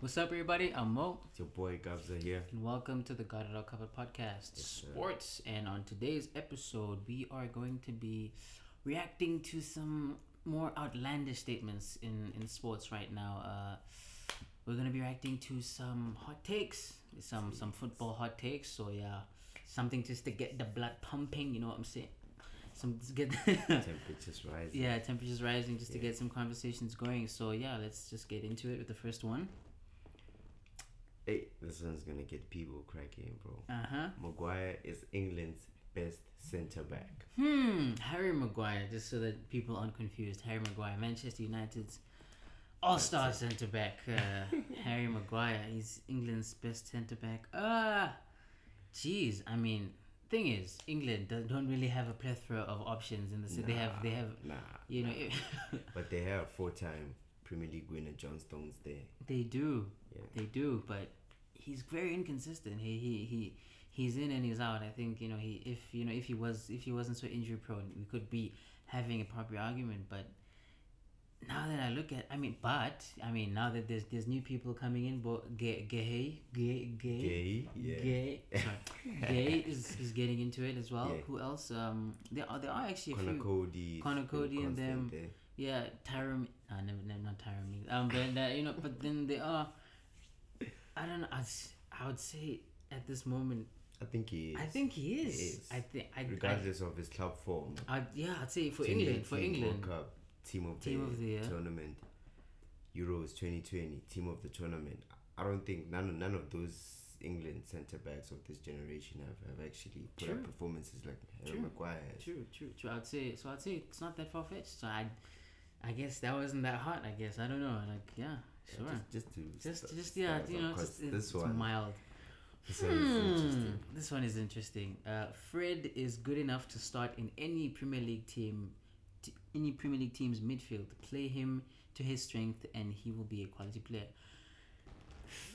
What's up, everybody? I'm Mo, It's your boy Gabza here. and welcome to the Got It All Covered podcast, sir. sports. And on today's episode, we are going to be reacting to some more outlandish statements in in sports right now. Uh, we're gonna be reacting to some hot takes, some some football hot takes. So yeah, something just to get the blood pumping. You know what I'm saying? Some to get Temperatures rising. yeah temperatures rising just to get some conversations going. So yeah, let's just get into it with the first one. Hey, this one's gonna get people cracking, bro. Uh huh. Maguire is England's best centre back. Hmm, Harry Maguire, just so that people aren't confused. Harry Maguire, Manchester United's all star centre back. Uh, Harry Maguire, he's England's best centre back. Ah, jeez, I mean, thing is, England do- don't really have a plethora of options in the city. They have, they have, Nah. you know, But they have four-time Premier League winner John Stones there. they do, Yeah. they do, but he's very inconsistent. He, he, he. He's in and he's out. I think you know he if you know if he was if he wasn't so injury prone, we could be having a proper argument. But now that I look at, I mean, but I mean, now that there's there's new people coming in, but gay, gay, gay, gay, yeah. gay, sorry, gay is, is getting into it as well. Yeah. Who else? Um, there are there are actually a Connor few. Cody. Connor Cody and them. Yeah, Tyram. Uh, no, no, not Tyram. Um, but uh, you know, but then they are. I don't know. I, s- I would say at this moment, I think he is. I think he is. is. I think. I, I, regardless of his club form. I, yeah, I'd say for England, for England. World Cup, team of Team the, of the year. tournament, Euros 2020, team of the tournament. I don't think none none of those England centre backs of this generation have, have actually put True. up performances like Harry True. Maguire. has. True, true, true. I'd say so. I'd say it's not that far fetched. So I, I guess that wasn't that hot. I guess I don't know. Like Yeah, sure. Just, just to Just, st- just yeah, you know, just, this it's one, mild. this one is interesting. Hmm, This one is interesting. Uh, Fred is good enough to start in any Premier League team, t- any Premier League team's midfield. Play him to his strength, and he will be a quality player.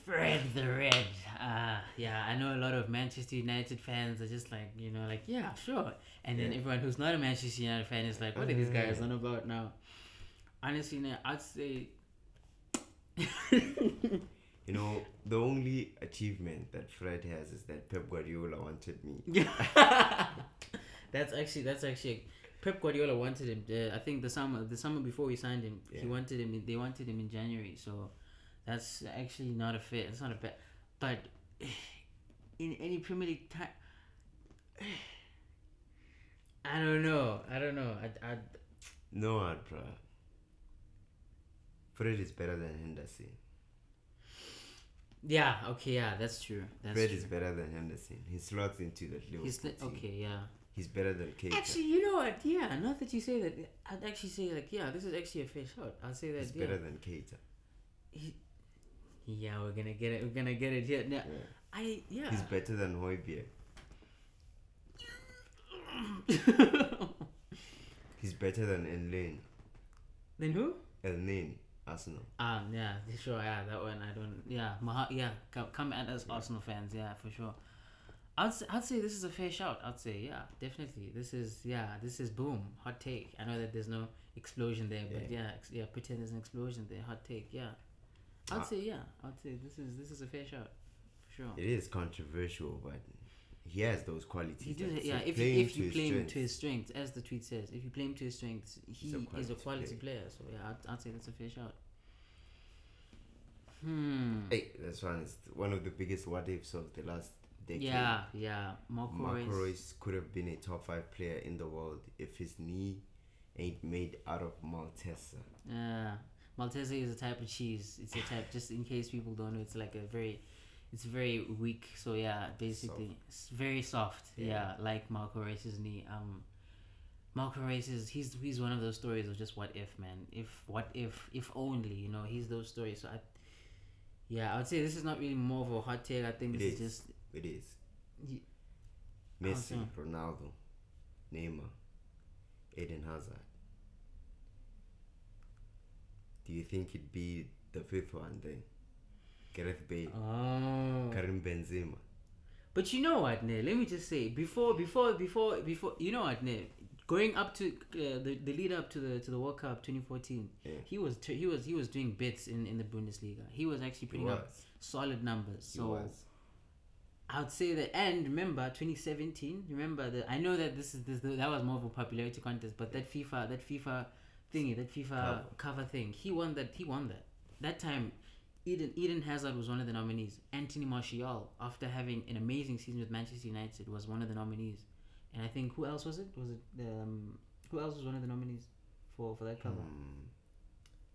Fred the Red. Uh, yeah, I know a lot of Manchester United fans are just like, you know, like, yeah, sure. And then everyone who's not a Manchester United fan is like, what are these Uh. guys on about now? Honestly, I'd say. You know, the only achievement that Fred has is that Pep Guardiola wanted me. that's actually that's actually Pep Guardiola wanted him. Uh, I think the summer the summer before we signed him, he wanted him. They wanted him in January, so that's actually not a fit. It's not a bad, but in any Premier League time, I don't know. I don't know. I I No, bruh. Fred is better than Henderson. yeah. Okay. Yeah. That's true. That's Fred true. is better than Henderson. He slots into that Liverpool He's team. okay. Yeah. He's better than Keita. Actually, you know what? Yeah. Not that you say that. I'd actually say like, yeah, this is actually a fair shot. I'll say that. He's yeah. better than Keita. Yeah, we're gonna get it. We're gonna get it here. Now, Yeah. I yeah. He's better than Højbjerg. He's better than Enlane. then who? Elnane, Arsenal. Um, yeah, sure. Yeah, that one. I don't. Yeah, Maha, Yeah, come, come at us, Arsenal fans. Yeah, for sure. I'd say, I'd say this is a fair shout. I'd say yeah, definitely. This is yeah, this is boom, hot take. I know that there's no explosion there, but Yeah. yeah, ex- yeah, pretend there's an explosion there. Hot take. Yeah, I'd Ah. say yeah. I'd say this is this is a fair shout, for sure. It is controversial, but he has those qualities. He does it, yeah. If you, if you play him to his strengths, as the tweet says, if you play him to his strengths, he a is a quality player. player. So yeah, I'd, I'd say that's a fair shot. Hmm. Hey, that's one. It's one of the biggest what ifs of the last decade. Yeah, yeah. Marco, Marco Reus. Could have been a top five player in the world if his knee ain't made out of Maltesa. Yeah, Maltese is a type of cheese. It's a type. just in case people don't know, it's like a very, it's very weak. So yeah, basically, it's very soft. Yeah, Yeah. like Marco Reus's knee. Um, Marco Reus is he's he's one of those stories of just what if, man. If what if if only you know he's those stories. So I, yeah, I would say this is not really more of a hot take. I think It this is, is. just It is. Ye- Messi? Ronaldo, Neymar, Eden Hazard. Do you think it'd be the fifth one then? Gareth Bale, oh. Karim Benzema. But you know what, Ne? Let me just say before, before, before, before. You know what, Ne? going up to uh, the the lead up to the to the World Cup 2014. Yeah. He was t- he was he was doing bits in in the Bundesliga. He was actually putting up solid numbers. He So was. I would say that, and remember 2017. Remember that I know that this is this that was more of a popularity contest, but that FIFA that FIFA thingy that FIFA Cover. cover, thing, he won that. He won that. That time, Eden Eden Hazard was one of the nominees. Anthony Martial, after having an amazing season with Manchester United, was one of the nominees. And I think who else was it? Was it um who else was one of the nominees for for that cover? Hmm.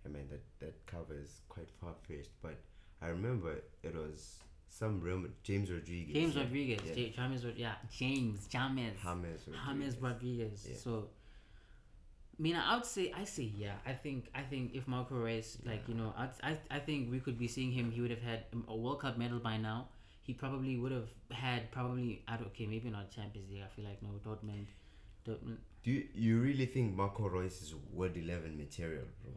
I mean that that cover is quite far fetched, but I remember it was some Real James Rodriguez. James. Rodriguez, Yeah. James, yeah, James, James, James James Rodriguez. Rodriguez. Yeah. So, I mean, I would say, I say, yeah. I think, I think if Marco Reus, like you know, I'd, I, I think we could be seeing him. He would have had a World Cup medal by now. He probably would have had probably. I don't. Okay, maybe not Champions League. I feel like no Dortmund. Dortmund. Do you, you really think Marco Reus is World Eleven material, bro?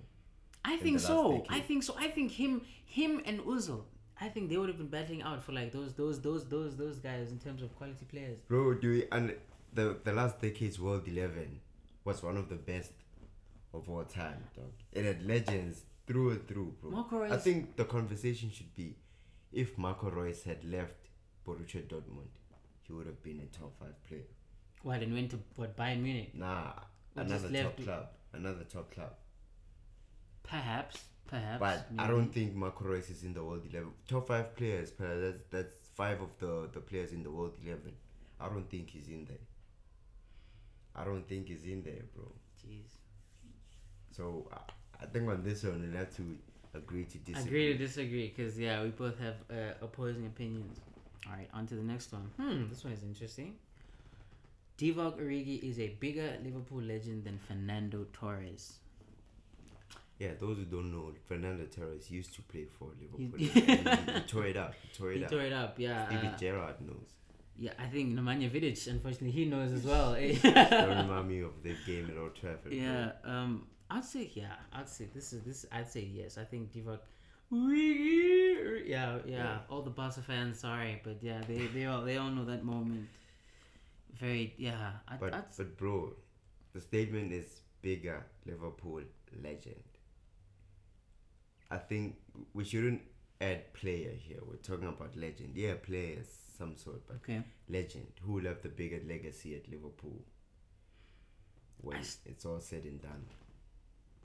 I in think so. I think so. I think him, him and Özil. I think they would have been battling out for like those, those, those, those, those guys in terms of quality players. Bro, do you, and the the last decade's World Eleven was one of the best of all time, dog. It had legends through and through, bro. Marco I think the conversation should be, if Marco Reus had left Borussia Dortmund, he would have been a top five player. What and went to what Bayern Munich? Nah, Or just another left top it- club, another top club. Perhaps, perhaps. But I maybe. don't think Marco Reus is in the world eleven. Top five players, but that's that's five of the the players in the world eleven. I don't think he's in there. I don't think he's in there, bro. Jeez. So I, I think on this one we'll have to agree to disagree. Agree to disagree, because yeah, we both have uh, opposing opinions. All right, on to the next one. Hmm, this one is interesting. Divock Origi is a bigger Liverpool legend than Fernando Torres. Yeah, those who don't know, Fernando Torres used to play for Liverpool. He- he, he tore it up. He tore it He up. tore it up, yeah. Even uh, Gerrard knows. Yeah, I think Nemanja Vidic, unfortunately, he knows as well. eh? Don't remind me of the game at Old Trafford. yeah, um, I'd say yeah. I'd say this is this. I'd say yes. I think Divock. Yeah, yeah, Yeah. All the Barca fans, sorry, but yeah, they they all they all know that moment. Very yeah. I, But I'd, but bro, the statement is bigger Liverpool legend. I think we shouldn't add player here. We're talking about legend. Yeah, players some sort, but okay. legend. Who left the bigger legacy at Liverpool? When I s- it's all said and done.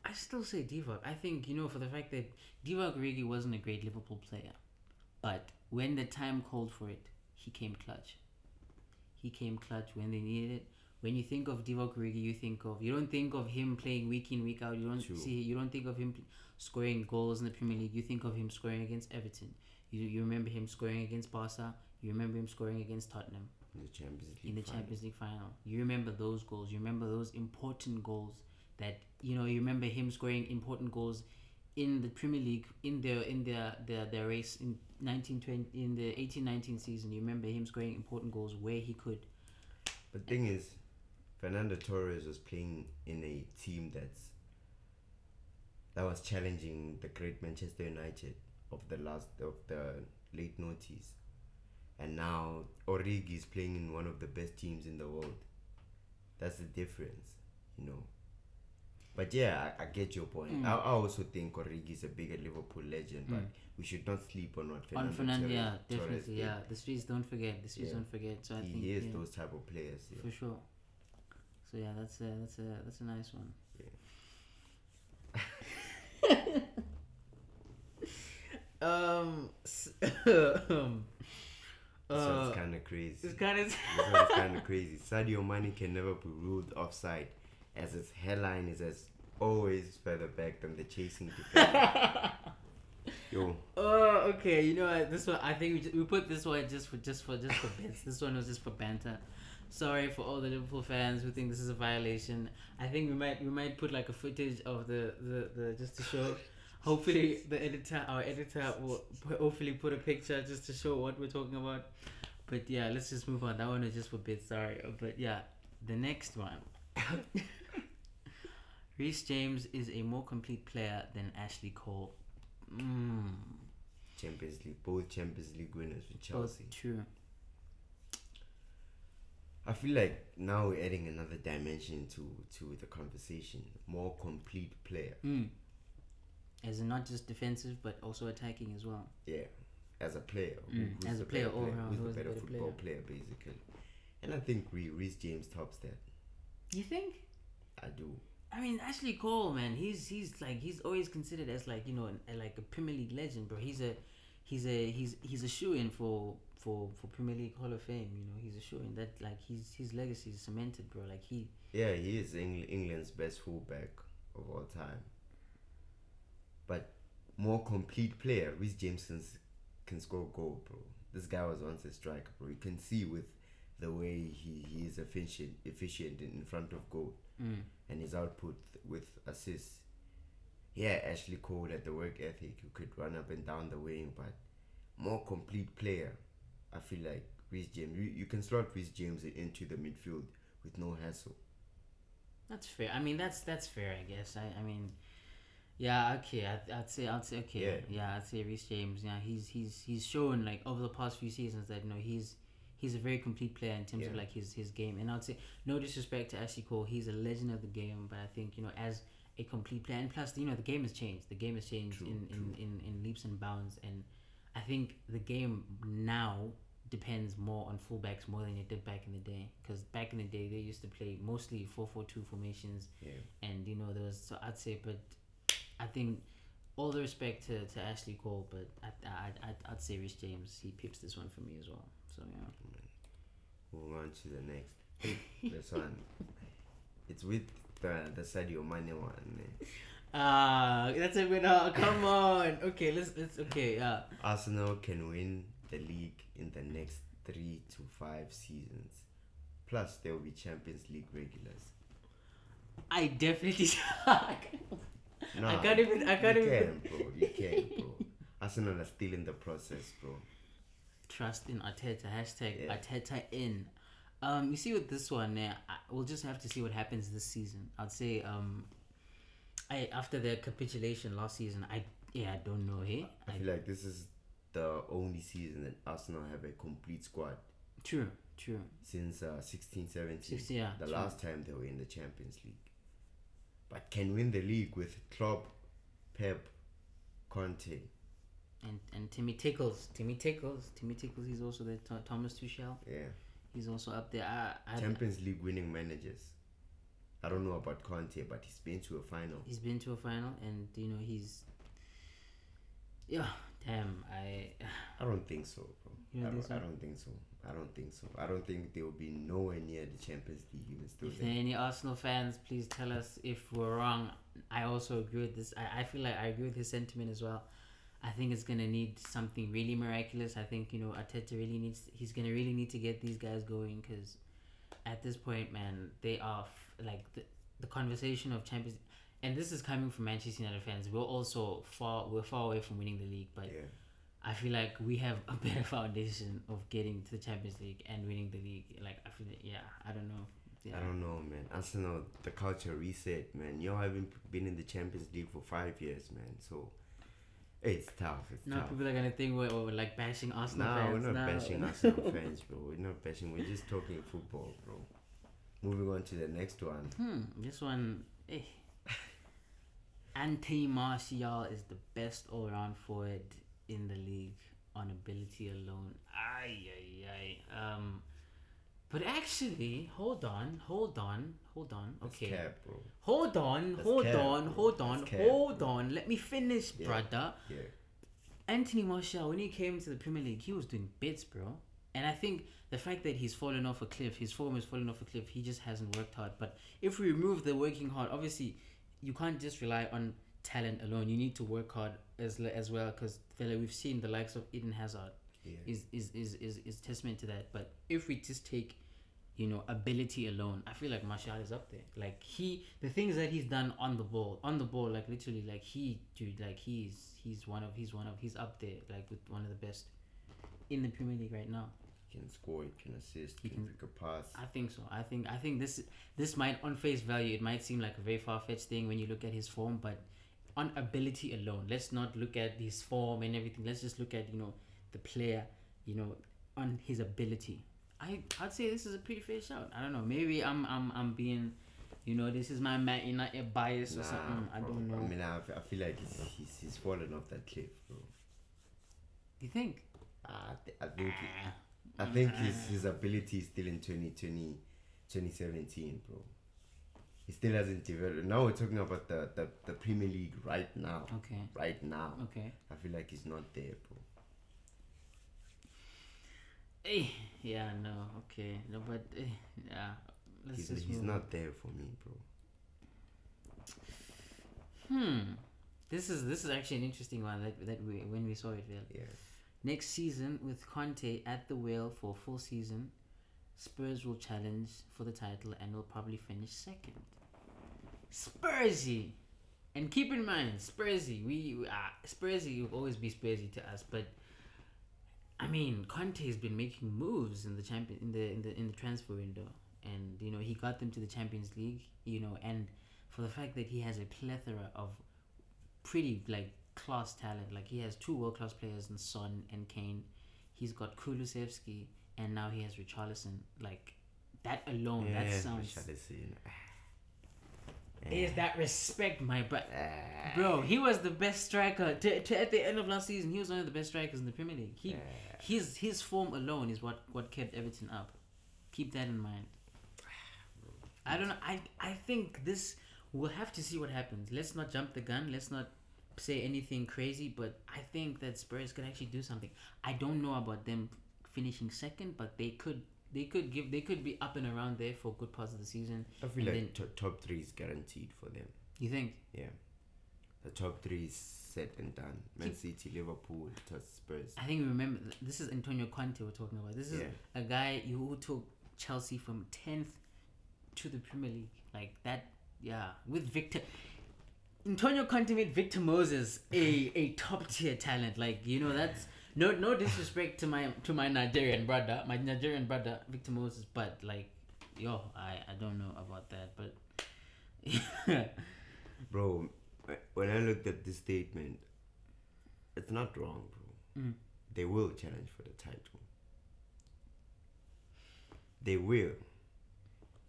I still say Divock. I think you know for the fact that Divock Origi wasn't a great Liverpool player, but when the time called for it, he came clutch. He came clutch when they needed it. When you think of Divock Origi, you think of you don't think of him playing week in week out. You don't True. see you don't think of him scoring goals in the Premier League. You think of him scoring against Everton. You you remember him scoring against Barca. You remember him scoring against Tottenham In the Champions League. in the final. Champions League final. You remember those goals. You remember those important goals that you know. You remember him scoring important goals in the Premier League in their in their their, their race in 1920 in the 18-19 season. You remember him scoring important goals where he could. But thing is, Fernando Torres was playing in a team that's that was challenging the great Manchester United of the last of the late noughties, and now Origi is playing in one of the best teams in the world. That's the difference, you know. But yeah, I, I get your point. Mm. I, I also think Origi is a bigger Liverpool legend, but Mm. we should not sleep on what Fernando, on Fernando, yeah, definitely, did. yeah. The streets don't forget. The streets Yeah. don't forget. So I he think is yeah, those type of players. Yeah. for sure. So yeah, that's a that's a that's a nice one. um, s- um, This uh, one's kind of crazy. it's kind of this one's kind of crazy. Sadio Mane can never be ruled offside, as his headline is as always further back than the chasing defender. Yo, Oh, okay. You know what? This one, I think we, ju- we put this one just for just for just for bits. this one was just for banter. Sorry for all the Liverpool fans who think this is a violation. I think we might we might put like a footage of the the, the just to show. Hopefully, the editor, our editor, will hopefully put a picture just to show what we're talking about. But yeah, let's just move on. That one is just for bits. Sorry, but yeah, the next one. Reece James is a more complete player than Ashley Cole. Mm. Champions League, both Champions League winners with Both Chelsea. true. I feel like now we're adding another dimension to to the conversation. More complete player. Mm. As in not just defensive, but also attacking as well. Yeah, as a player. Mm, who's as a player all around, Who's the better better football player? basically? And I think Re- Reece James tops that. You think? I do. I mean, Ashley Cole, man, he's he's like he's always considered as like you know an, a, like a Premier League legend, bro. He's a he's a he's he's a shoe in for for for Premier League Hall of Fame. You know, he's a shoe in that like his his legacy is cemented, bro. Like he Yeah, he is Eng- England's best fullback of all time. More complete player, Reece James can, score goal, bro. This guy was once a striker, bro. You can see with the way he, he is efficient efficient in front of goal mm, and his output with assists. Yeah, Ashley Cole had the work ethic. You could run up and down the wing, but more complete player. I feel like Reece James. You, you can slot Reece James into the midfield with no hassle. that's fair. I mean, that's that's fair, I guess. I I mean. Yeah, okay. I, I'd say I'd say okay. Yeah. Yeah. I'd say Reece James. Yeah, he's he's he's shown like over the past few seasons that you know he's he's a very complete player in terms of like his his game. And I'd say no disrespect to Ashley Cole, he's a legend of the game. But I think you know as a complete player, and plus you know the game has changed. The game has changed True, in, in, true. in in leaps and bounds. And I think the game now depends more on fullbacks more than it did back in the day. Because back in the day they used to play mostly four four two formations Yeah. and you know there was so I'd say, but I think all the respect to, to Ashley Cole, but I I I'd, I'd say Rich James he pips this one for me as well. So yeah, Moving on to the next. this one. It's with the the Sadio Mane one. ah, that's a winner. Come on, okay, let's let's okay, yeah. Arsenal can win the league in the next three to five seasons. Plus, there will be Champions League regulars. I definitely. Nah, can't even- I can't you even- Can, bro. You can, bro. Arsenal are still in the process, bro. Trust in Arteta. Hashtag Yeah. Arteta in. Um, you see with this one, yeah, I, we'll just have to see what happens this season. I'd say um, I after the capitulation last season, I yeah I don't know. Hey, I feel like this is the only season that Arsenal have a complete squad true, true. since uh, 16 17. 16, yeah, the true. last time they were in the Champions League. But can win the league with Klopp, Pep, Conte. and and Timmy Tickles, Timmy Tickles, Timmy Tickles. He's also the Th- Thomas Tuchel. Yeah. He's also up there. I, I Champions League winning managers. I don't know about Conte, but he's been to a final. he's been to a final, and you know he's. Yeah, damn. I I don't think so, bro. You don't I, think don't, I don't think so. I don't think so. I don't think they will be nowhere near the Champions League even still if there. are any Arsenal fans, please tell us if we're wrong. I also agree with this. I, I feel like I agree with his sentiment as well. I think it's gonna need something really miraculous. I think you know Arteta really needs. He's gonna really need to get these guys going because at this point, man, they are f- like the, the conversation of Champions. And this is coming from Manchester United fans. We're also far. We're far away from winning the league, but Yeah. I feel like we have a better foundation of getting to the Champions League and winning the league. Like I feel, like, yeah, I don't know. Yeah. I don't know, man. Arsenal, the culture reset, man. Y'all haven't been in the Champions League for five years, man. So it's tough. It's Now tough. people are gonna think we're, we're like bashing Arsenal No, fans. we're not No. bashing Arsenal fans, bro. We're not bashing. We're just talking football, bro. Moving on to the next one. Hmm, this one, eh. Ante Martial is the best all-round forward in the league on ability alone. Ay, ay, ay. Um, but actually, hold on, hold on, hold on. Okay, cap, hold on, That's hold cap, on, bro. hold on, cap, hold bro. on. Let me finish, Yeah. brother. Yeah. Anthony Martial, when he came to the Premier League, he was doing bits, bro. And I think the fact that he's fallen off a cliff, his form is falling off a cliff, he just hasn't worked hard. But if we remove the working hard, obviously, you can't just rely on talent alone. You need to work hard as as well, because we've seen the likes of Eden Hazard Yeah. is is, is, is is testament to that. But if we just take, you know, ability alone, I feel like Martial is up there. Like he, the things that he's done on the ball, on the ball, like literally, like he, dude, like he's he's one of he's one of he's up there, like with one of the best in the Premier League right now. He can score. He can assist. He can can- pick a pass. I think so. I think I think this this might on face value it might seem like a very far fetched thing when you look at his form, but on ability alone, let's not look at his form and everything. Let's just look at you know the player, you know, on his ability. I I'd say this is a pretty fair shout. I don't know. Maybe I'm I'm I'm being, you know, this is my Man United bias or Nah, something. I don't know. I mean, I, I feel like he's, he's he's fallen off that cliff, bro. you think? I, th- I think ah. I think his ah. his ability is still in 2020, 2017, bro. He still hasn't developed. Now we're talking about the, the, the Premier League right now. Okay. Right now. Okay. I feel like he's not there, bro. Eh, yeah. No. Okay. No, but eh, yeah. Let's He's, just he's move not there for me, bro. Hmm. This is this is actually an interesting one that that we when we saw it, Will. Yeah. Next season with Conte at the wheel for a full season, Spurs will challenge for the title and will probably finish second. Spursy, and keep in mind Spursy, we uh, Spursy will always be Spursy to us, but I mean Conte has been making moves in the champion in the in the in the transfer window, and you know he got them to the Champions League, you know, and for the fact that he has a plethora of pretty like class talent. Like he has two world class players in Son and Kane. He's got Kulusevski and now he has Richarlison. Like that alone, that sounds. Richarlison. Is that respect, my bro? Bro, he was the best striker. To, to, at the end of last season, he was one of the best strikers in the Premier League. He, his his form alone is what what kept Everton up. Keep that in mind. I don't know. I I think this we'll have to see what happens. Let's not jump the gun. Let's not say anything crazy. But I think that Spurs could actually do something. I don't know about them finishing second, but they could. They could give. They could be up and around there for good parts of the season. I feel and like to- top three is guaranteed for them. You think? Yeah. The top three is set and done. Man City, Liverpool, to Spurs. I think we remember this is Antonio Conte we're talking about. This is Yeah. a guy who took Chelsea from tenth to the Premier League. Like that, yeah. With Victor, Antonio Conte made Victor Moses a a top tier talent. Like you know that's no no disrespect to my to my Nigerian brother, my Nigerian brother Victor Moses, but like yo, I I don't know about that, but Bro, when I looked at this statement, it's not wrong, bro. Mm. They will challenge for the title. They will.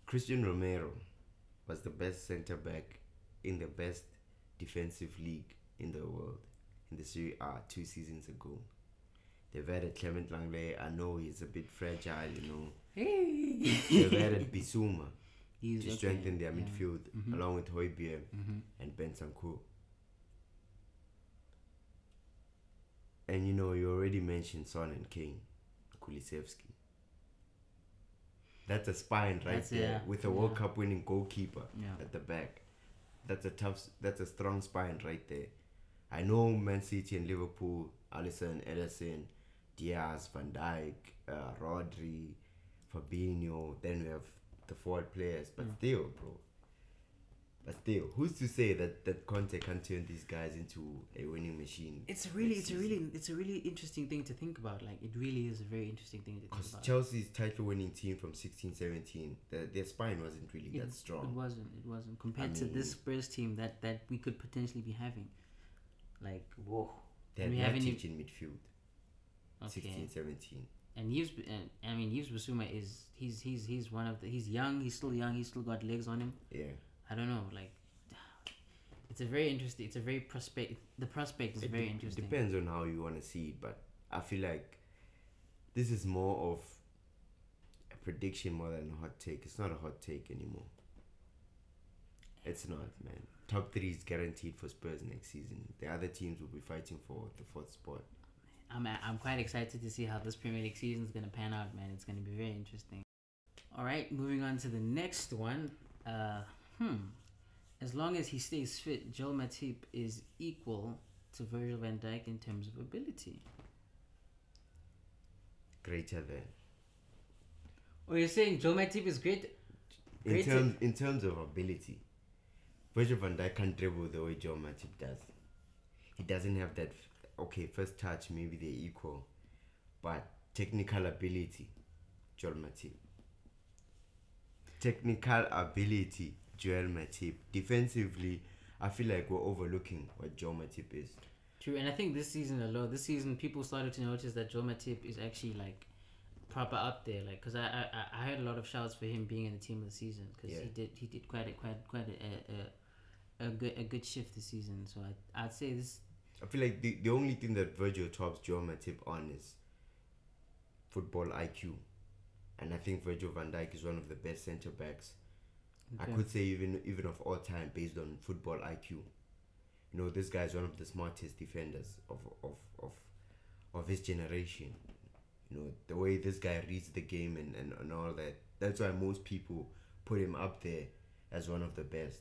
Cristian Romero was the best centre back in the best defensive league in the world in the Serie A two seasons ago. They've added Clement Lenglet. I know he's a bit fragile, you know. They've added Bissouma He's to okay, strengthen their yeah. midfield Mhm. along with Højbjerg Mhm. and Bentancur. And you know, you already mentioned Son and Kane, Kulusevski. That's a spine right That's- there yeah, with a World. Cup winning goalkeeper Yeah. at the back. That's a tough. That's a strong spine right there. I know Man City and Liverpool, Alisson, Ederson, Diaz, Van Dijk, uh, Rodri, Fabinho. Then we have the forward players, but Yeah. still, bro. But still, who's to say that that Conte can turn these guys into a winning machine? It's a really, it's a season? really, it's a really interesting thing to think about. Like, it really is a very interesting thing to think Because about. Chelsea's title-winning team from 16-17, the, their spine wasn't really it, that strong. It wasn't. It wasn't compared to this Spurs team that that we could potentially be having. Like, whoa. They had Matic in midfield, Okay. 16-17. And Yves, and I mean, Yves Bissouma is he's he's he's one of the he's young. He's still young. He's still got legs on him. Yeah. I don't know. Like, it's a very interesting. It's a very prospect. The prospect is It very interesting. depends on how you want to see it, but I feel like this is more of a prediction more than a hot take. It's not a hot take anymore. It's not, man. Top three is guaranteed for Spurs next season. The other teams will be fighting for the fourth spot. I'm I'm quite excited to see how this Premier League season is gonna pan out, man. It's gonna be very interesting. All right, moving on to the next one. Uh, hmm. As long as he stays fit, Joel Matip is equal to Virgil van Dijk in terms of ability. Greater than. Or you're saying Joel Matip is great? In terms in terms of ability, Virgil van Dijk can't dribble the way Joe Matip does. He doesn't have that. Okay, first touch maybe they're equal, but technical ability, Joel Matip. Technical ability, Joel Matip. Defensively, I feel like we're overlooking what Joe Matip is. True, and I think this season alone, this season people started to notice that Joel Matip is actually like proper up there. Like, cause I, I I- I heard a lot of shouts for him being in the team of the season because Yeah. he did he did quite a quite quite a, a, a good a good shift this season. So I I'd say this I feel like the, the only thing that Virgil tops Joe Matip on is football IQ. And I think Virgil van Dijk is one of the best centre backs. I could say even even of all time based on football IQ. You know, this guy is one of the smartest defenders of of, of, of his generation. You know, the way this guy reads the game and, and, and all that. That's why most people put him up there as one of the best.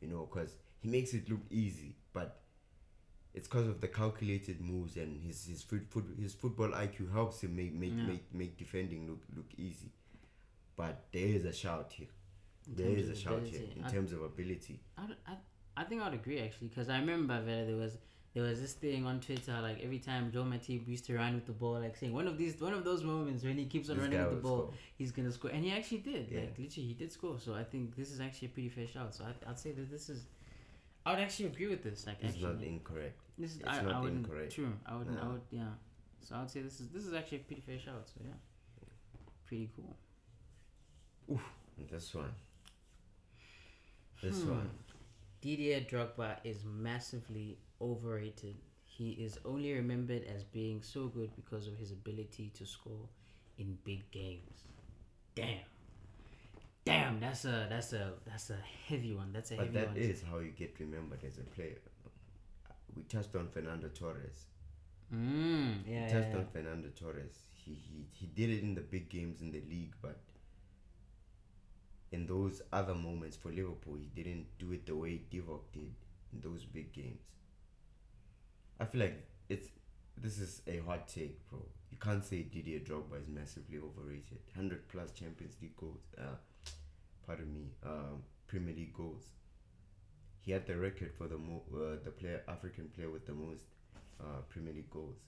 You know, because he makes it look easy, but it's because of the calculated moves and his his foot, foot his football IQ helps him make make, Yeah. make make defending look look easy. But there is a shout here. There is a shout here in I- terms of ability. I, I, I think I'd agree actually because I remember Vela, there was there was this thing on Twitter like every time Joe Matip used to run with the ball like saying one of these one of those moments when he keeps on This running with the ball score. he's gonna score and he actually did Yeah. like literally he did score so I think this is actually a pretty fair shout so I, I'd say that this is I would actually agree with this like It's actually not incorrect. this is it's I, not I wouldn't incorrect. true I would I would yeah so I would say this is this is actually a pretty fair shout so yeah pretty cool And This one. This Hmm. one. Didier Drogba is massively overrated. He is only remembered as being so good because of his ability to score in big games. Damn. Damn, that's a that's a that's a heavy one. That's a But heavy that one. is how you get remembered as a player. We touched on Fernando Torres. Mm, We yeah, touched yeah, on Fernando Torres. He, he he did it in the big games in the league, but in those other moments for Liverpool, he didn't do it the way Divock did in those big games. I feel like it's this is a hot take, bro. You can't say Didier Drogba is massively overrated. Hundred plus Champions League goals. Uh, pardon me. Um, Premier League goals. He had the record for the mo- uh, the player African player with the most uh, Premier League goals.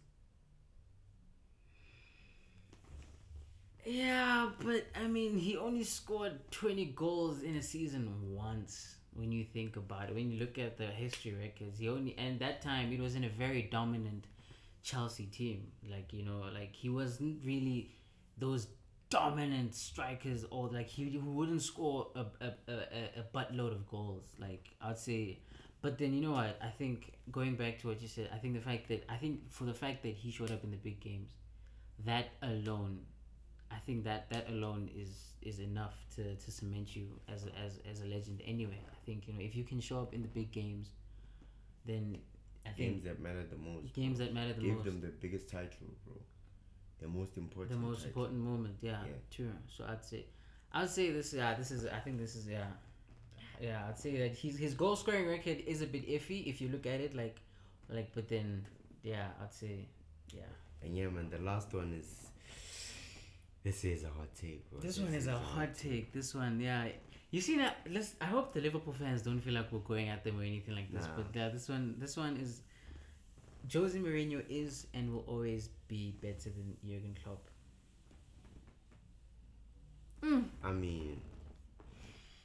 Yeah, but I mean, he only scored 20 goals in a season once. When you think about it, when you look at the history records, he only and that time it was in a very dominant Chelsea team. Like you know, like he wasn't really those dominant strikers or like he, he wouldn't score a, a, a, a- buttload of goals. Like I'd say, but then you know what? I think going back to what you said, I think the fact that I think for the fact that he showed up in the big games, that alone I think that that alone is is enough to, to cement you as a, as as a legend. Anyway, I think you know if you can show up in the big games, then I Games think that matter the most. games bro. that matter the Gave most, Give them the biggest title, bro. The most important. the most important moment. Yeah, Yeah. true. So I'd say, I'd say this. Yeah, this is. I think this is. Yeah, yeah. I'd say that his his goal scoring record is a bit iffy if you look at it like, like. But then, yeah, I'd say, yeah. And yeah, man, the last one is. This is a hot take, bro. This one is a hot take. This one, yeah. You see that? Let's. I hope the Liverpool fans don't feel like we're going at them or anything like this. Nah. But yeah, this one, this one is. Jose Mourinho is and will always be better than Jurgen Klopp. I mean,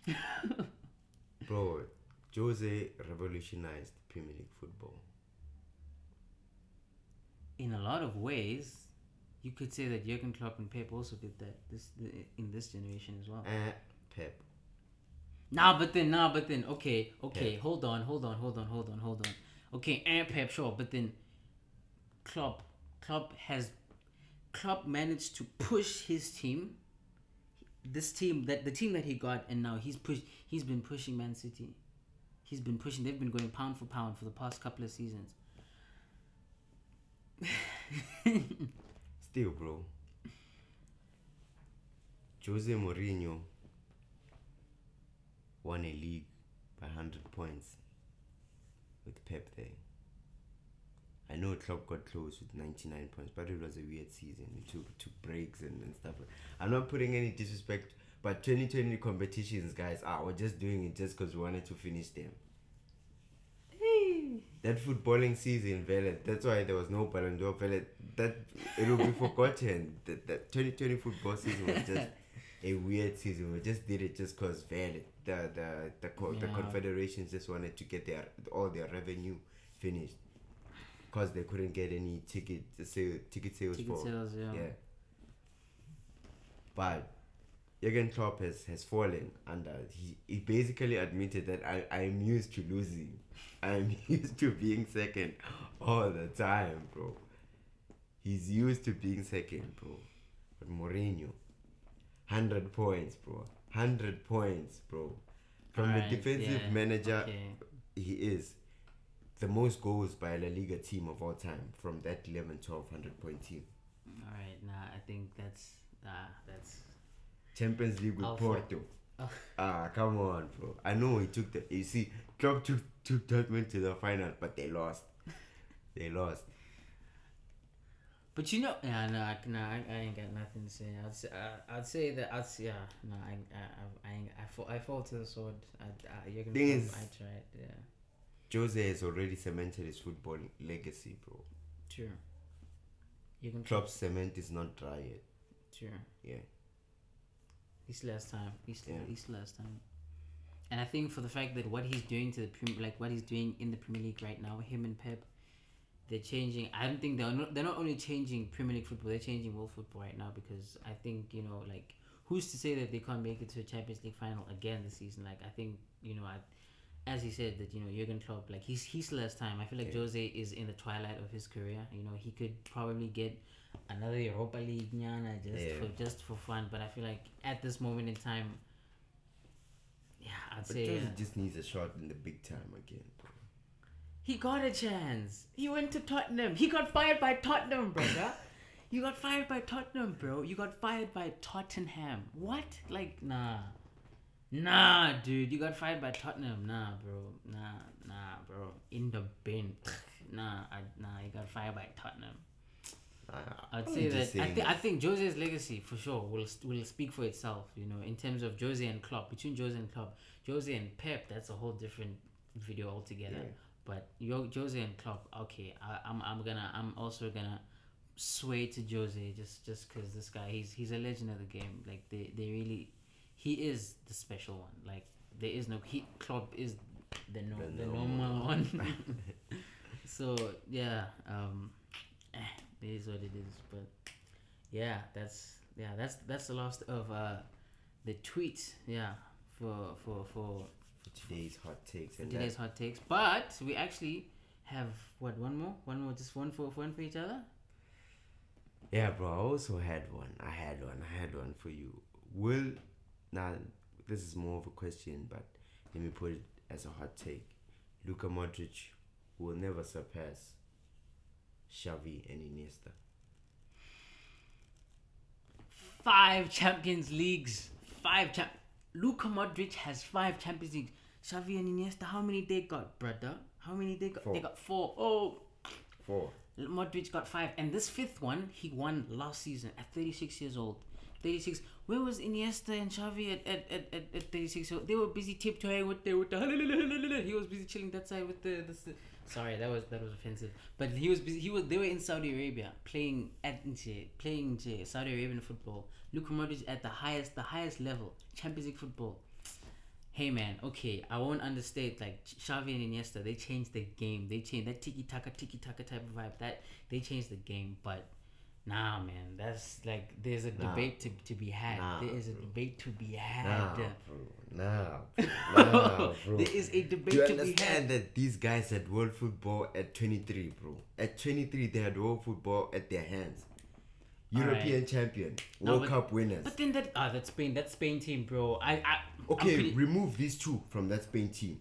bro, Jose revolutionized Premier League football. In a lot of ways, you could say that Jurgen Klopp and Pep also did that this in this generation as well. Eh, Pep. Nah, but then, nah, but then, okay, okay, Pep. hold on, hold on, hold on, hold on, hold on. Okay, and Pep, sure, but then Klopp, Klopp has, Klopp managed to push his team, this team that the team that he got, and now he's pushed, he's been pushing Man City. He's been pushing. They've been going pound for pound for the past couple of seasons. Still, bro. Jose Mourinho won a league by 100 points with Pep there. I know Klopp got close with 99 points, but it was a weird season. It took, took breaks and, and stuff. I'm not putting any disrespect, but 2020 competitions, guys, ah, we're just doing it just because we wanted to finish them. Hey. That footballing season, Vele, that's why there was no Ballon d'Or, Vele. That it will be forgotten. That that 2020 football season was just a weird season. We just did it just cause Vele, the the the, co- the confederations just wanted to get their all their revenue finished, cause they couldn't get any ticket sale ticket sales Ticket for sales, yeah. yeah. but Jurgen Klopp has, has fallen under. He, he basically admitted that I, I'm used to losing. I'm used to being second all the time, bro. He's used to being second, bro. But Mourinho, 100 points, bro. 100 points, bro. From Alright, the defensive yeah, manager okay. he is the most goals by a La Liga team of all time from that 11 12 100 point team. All right, nah, I think that's nah, that's Champions League with Porto. Oh. Ah, come on, bro. I know he took the. You see, Klopp took took Dortmund to the final, but they lost. they lost. But you know, yeah, no, I, no, I, I ain't got nothing to say. I'd say, uh, I'd say that I'd say, yeah, no, I, I, I, I, ain't, I, fall, I fall to the sword. I, I, you're gonna, Thing I tried, yeah, Jose has already cemented his football legacy, bro. true. You can Klopp's cement is not dry yet. true. Yeah. He last time. Still, Yeah. has time. And I think for the fact that what he's doing to the Premier, like what he's doing in the Premier League right now, him and Pep, they're changing. I don't think they're not, they're not only changing Premier League football, they're changing world football right now because I think you know like who's to say that they can't make it to a Champions League final again this season? Like I think you know I, as he said that you know Jurgen Klopp like he's he still has time. I feel like Yeah. Jose is in the twilight of his career. You know he could probably get another Europa League nyana just Yeah. for just for fun. But I feel like at this moment in time, yeah, I'd But say Jose uh, just needs a shot in the big time again. He got a chance. He went to Tottenham. He got fired by Tottenham, brother. you got fired by Tottenham, bro. You got fired by Tottenham. What? Like, nah. Nah, dude. You got fired by Tottenham. Nah, bro. Nah, nah, bro. In the bin. nah, I, nah. You got fired by Tottenham. I, I'd say that I, th- I think Jose's legacy for sure will will speak for itself. You know, in terms of Jose and Klopp, between Jose and Klopp, Jose and Pep, that's a whole different video altogether. Yeah. But yo, Jose and Klopp, okay, I, I'm I'm gonna I'm also gonna sway to Jose just just because this guy he's he's a legend of the game. Like they they really, he is the special one. Like there is no he Klopp is the no The the, normal one. so yeah, um, eh, it is what it is. But yeah, that's yeah that's that's the last of uh the tweets. Yeah, for for For today's hot takes and today's that, hot takes. But we actually have what one more, one more, just one for one for each other. yeah, bro. I also had one. I had one. I had one for you. Will now this is more of a question, but let me put it as a hot take. Luka Modric will never surpass Xavi and Iniesta. Five Champions Leagues. Five champ. Luka Modric has five Champions Leagues. Xavi and Iniesta, how many they got, brother? How many they got? They Four. got four. Oh, Four. Modric got five, and this fifth one he won last season at 36 years old. 36. Where was Iniesta and Xavi at, at, at, at, at 36? So they were busy tiptoeing with the with the. He was busy chilling that side with the. the sorry, that was that was offensive. But he was busy. He was. They were in Saudi Arabia playing at nje- playing nje, Saudi Arabian football. Luka Modric at the highest the highest level Champions League football. Hey man, okay, I won't understate like Xavi and Iniesta. They changed the game. They changed that tiki taka tiki taka type of vibe. That they changed the game. But nah, man, that's like there's a Nah. debate to, to be had. Nah, there is a bro. debate to be had. Nah, bro. Nah, bro. Nah, bro. there is a debate Do you to be understand had. that these guys had world football at 23, bro? At 23, they had world football at their hands. European champion, No, World but- Cup winners. But then that ah that Spain that Spain team, bro. I I Okay, pretty- remove these two from that Spain team.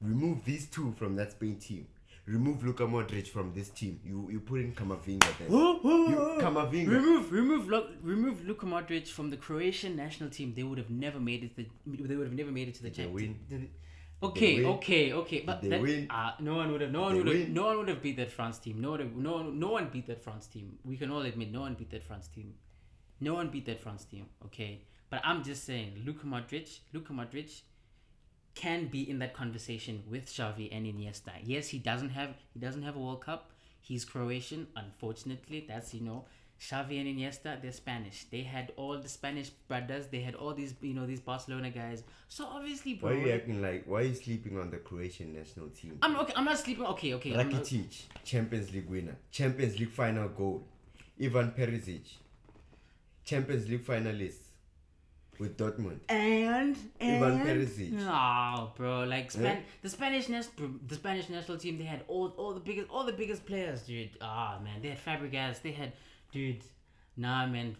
Remove these two from that Spain team. Remove Luka Modric from this team. You you put in Kamavinga then. Whoa, whoa, You- Kamavinga. Remove, remove, remove Luka Modric from the Croatian national team. They would have never made it. The, they would have never made it to the Did they win? Okay, win? okay, okay. But they that, win? Uh, no one would have. No one would have. win? No one would have beat that France team. No one. would have- No. No one beat that France team. We can all admit, no one beat that France team. No one beat that France team. Okay, but I'm just saying, Luka Modric, Luka Modric, can be in that conversation with Xavi and Iniesta. Yes, he doesn't have he doesn't have a World Cup. He's Croatian. Unfortunately, that's you know. Xavi and Iniesta, they're Spanish. They had all the Spanish brothers. They had all these, you know, these Barcelona guys. So obviously, bro. Why are you acting like? Why are you sleeping on the Croatian national team? I'm okay. I'm not sleeping. Okay, okay. I'm not- Rakitic, Champions League winner, Champions League final goal. Ivan Perisic, Champions League finalist with Dortmund. And Ivan Perisic. no, bro, like Span- Yeah. the Spanish nas- the Spanish national team, they had all all the biggest all the biggest players, dude. Ah man, they had Fabregas, they had, dude, nah man.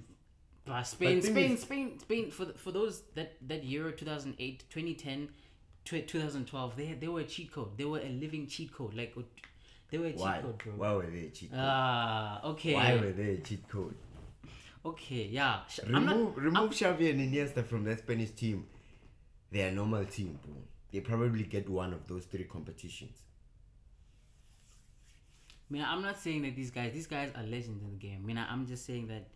But Spain, thing Spain, is- Spain, Spain. For the, for those that that Euro 2008, 2010, 2012, they they were a cheat code. They were a living cheat code. Like they were a cheat Why? code, bro. Why were they a cheat code? Ah, okay. Why were they a cheat code? Okay, yeah. Sh- I'm not. Remove remove Xavi and Iniesta from that Spanish team. They're normal team, bro. They probably get one of those three competitions. I mean, I'm not saying that these guys, these guys are legends in the game. I mean, I'm just saying that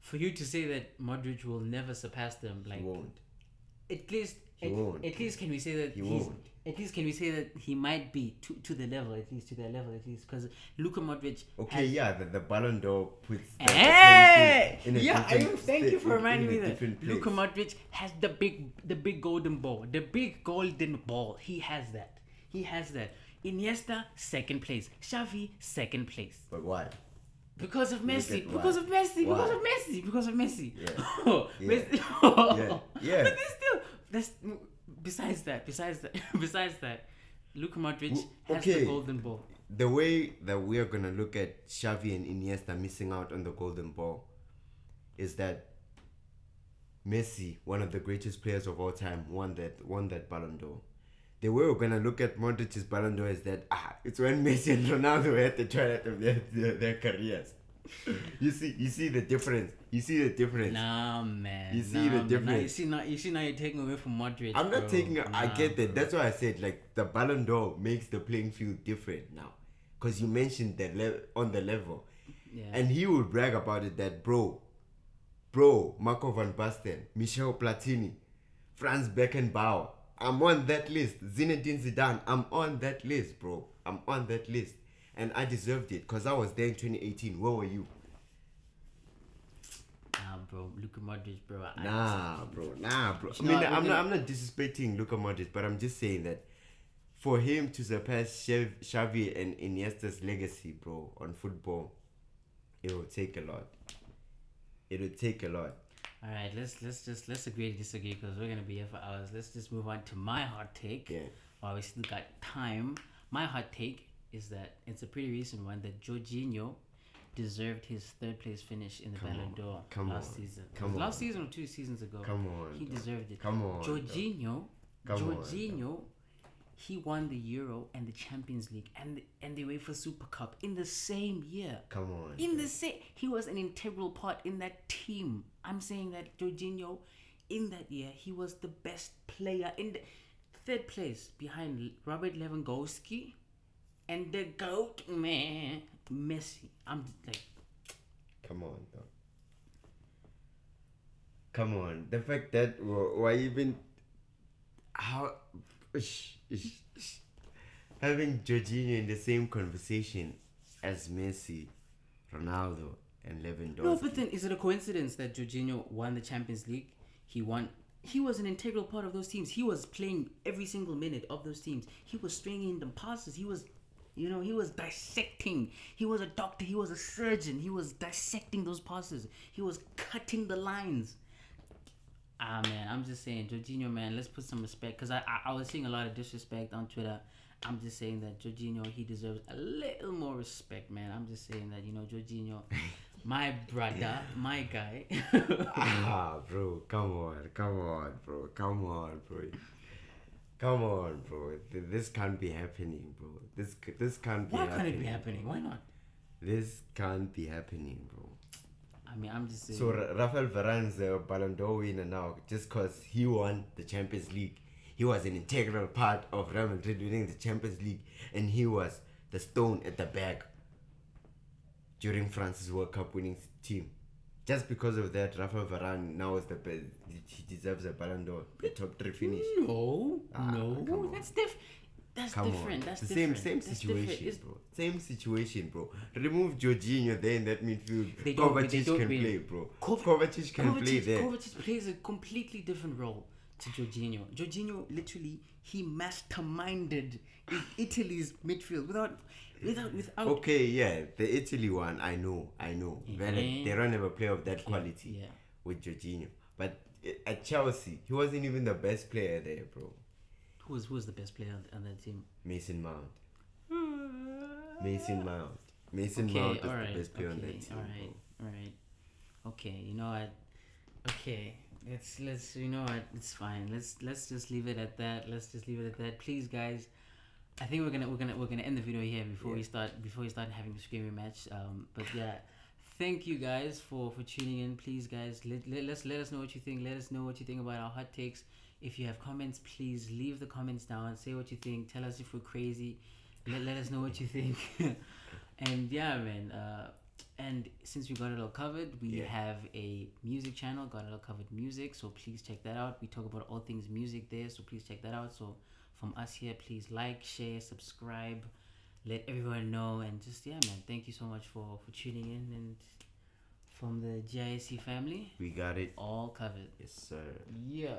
for you to say that Modric will never surpass them, like He won't. at least, He at, won't. at least can we say that He he's, won't. at least can we say that he might be to, to the level, at least to their level, at least because Luka Modric. Okay, yeah, the, the Ballon d'Or puts the- the Hey! in a Yeah, I even thank you for reminding me that Luka. Modric has the big, the big golden ball, the big golden ball. He has that. He has that. Iniesta second place. Xavi second place. But why? Because of Messi. why. Because of Messi. Because of Messi. Because of Messi. Yeah. Yeah. Messi. Yeah. Yeah. But there's still that's besides that. Besides that. besides that, Luka Modric W- has the golden ball. The way that we are gonna look at Xavi and Iniesta missing out on the golden ball is that Messi, one of the greatest players of all time, won that won that Ballon d'Or. The way we're gonna look at Modric's Ballon d'Or is that ah, it's when Messi and Ronaldo were at the twilight of their, their, their careers. You see, you see the difference. You see the difference. Nah, man. You see nah, the difference. Now you see now. You see now. You're taking away from Modric. I'm not bro. taking. I get that. That's why I said like the Ballon d'Or makes the playing field different now, because you mentioned that le- on the level, Yeah. and he would brag about it that bro, bro, Marco van Basten, Michel Platini, Franz Beckenbauer. I'm on that list. Zinedine Zidane. I'm on that list, bro. I'm on that list, and I deserved it because I was there in 2018. Where were you? Nah, bro. Luka Modric, bro. I, Nah, bro. Nah, bro. I mean, I'm not. I'm not disrespecting Luka Modric, but I'm just saying that for him to surpass Xav- Xavi and Iniesta's legacy, bro, on football, it will take a lot. It will take a lot. All right. Let's let's just let's agree to disagree because we're gonna be here for hours. Let's just move on to my hot take. Yeah. While we still got time, my hot take is that it's a pretty recent one that Jorginho deserved his third place finish in the Come Ballon on, d'Or last on, season. come last on. season or two seasons ago. Come on, He deserved it. Come on. Jorginho, Come on, Jorginho, he won the Euro and the Champions League and the, and the UEFA Super Cup in the same year. Come on. In the same, he was an integral part in that team. I'm saying that Jorginho, in that year, he was the best player in the third place behind Robert Lewandowski and the goat man Messi. I'm like, Come on. Come on. The fact that why even how. Having Jorginho in the same conversation as Messi, Ronaldo, and Lewandowski. no, but then is it a coincidence that Jorginho won the Champions League? He won. He was an integral part of those teams. He was playing every single minute of those teams. He was stringing them passes. He was, you know, he was dissecting. He was a doctor. He was a surgeon. He was dissecting those passes. He was cutting the lines. Ah man, I'm just saying, Jorginho, man, let's put some respect because I, I I was seeing a lot of disrespect on Twitter. I'm just saying that Jorginho he deserves a little more respect, man. I'm just saying that you know Jorginho, my brother, my guy. ah, bro, come on, come on, bro, come on, bro. Come on, bro. This can't be happening, bro. This this can't be Why can't happening. it be happening? Why not? This can't be happening, bro. I mean, I'm just saying. So Ra- Rafael Varane's a Ballon d'Or winner now, just cause he won the Champions League. He was an integral part of Real Madrid winning the Champions League, and he was the stone at the back during France's World Cup winning team. Just because of that, Rafael Varane now is the best. He deserves a Ballon d'Or, the top three finish. no, Ah, no, that's different. That's Come different. on, That's the different. same same That's different. situation, bro. Same situation, bro. Remove Jorginho there in that midfield. They they Kovacic can really- play, bro. Kov- Kovacic can Kovacic, play there. Kovacic plays a completely different role to Jorginho. Jorginho literally he masterminded Italy's midfield without without without Okay, yeah, the Italy one, I know, I know. Yeah. they don't have a player of that quality yeah. with Jorginho. But eh, at Chelsea, he wasn't even the best player there, bro. Who was who was the best player on, on that team? Mason Mount. Mason Mount. Mason Okay, Mount is right, the best player on okay, that team. all right, all right. Okay, you know what? Okay, let's let's you know what? It's fine. Let's let's just leave it at that. Let's just leave it at that. Please, guys. I think we're gonna we're gonna we're gonna end the video here before we start before we start having a screaming match. Um, but yeah, thank you guys for for tuning in. Please, guys, let, let us let us know what you think. Let us know what you think about our hot takes. If you have comments, please leave the comments down. Say what you think. Tell us if we're crazy. Let, let us know what you think. and yeah, man. Uh, and since we got it all covered, we Yeah. have a music channel, got it all covered music. So please check that out. We talk about all things music there. So please check that out. So from us here, please like, share, subscribe, let everyone know, and just yeah, man. Thank you so much for for tuning in and from the GIC family, We got it. all covered. Yes, sir. Yeah.